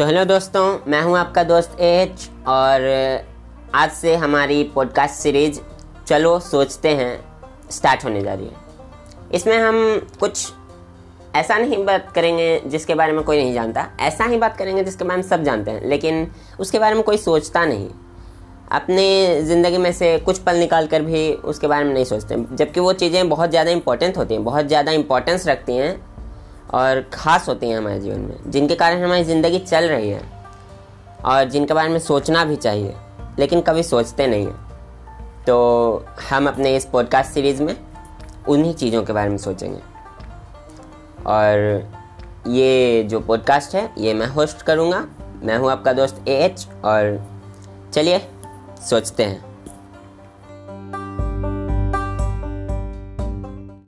तो हेलो दोस्तों, मैं हूँ आपका दोस्त एच और आज से हमारी पॉडकास्ट सीरीज़ चलो सोचते हैं स्टार्ट होने जा रही है। इसमें हम कुछ ऐसा नहीं बात करेंगे जिसके बारे में कोई नहीं जानता, ऐसा ही बात करेंगे जिसके बारे में सब जानते हैं, लेकिन उसके बारे में कोई सोचता नहीं। अपने ज़िंदगी में से कुछ पल निकाल कर भी उसके बारे में नहीं सोचते, जबकि वो चीज़ें बहुत ज़्यादा इंपॉर्टेंट होती हैं, बहुत ज़्यादा इंपॉर्टेंस रखती हैं और ख़ास होती हैं हमारे जीवन में, जिनके कारण हमारी ज़िंदगी चल रही है और जिनके बारे में सोचना भी चाहिए, लेकिन कभी सोचते नहीं हैं। तो हम अपने इस पॉडकास्ट सीरीज़ में उन्हीं चीज़ों के बारे में सोचेंगे। और ये जो पॉडकास्ट है, ये मैं होस्ट करूँगा। मैं हूँ आपका दोस्त ए एच और चलिए सोचते हैं।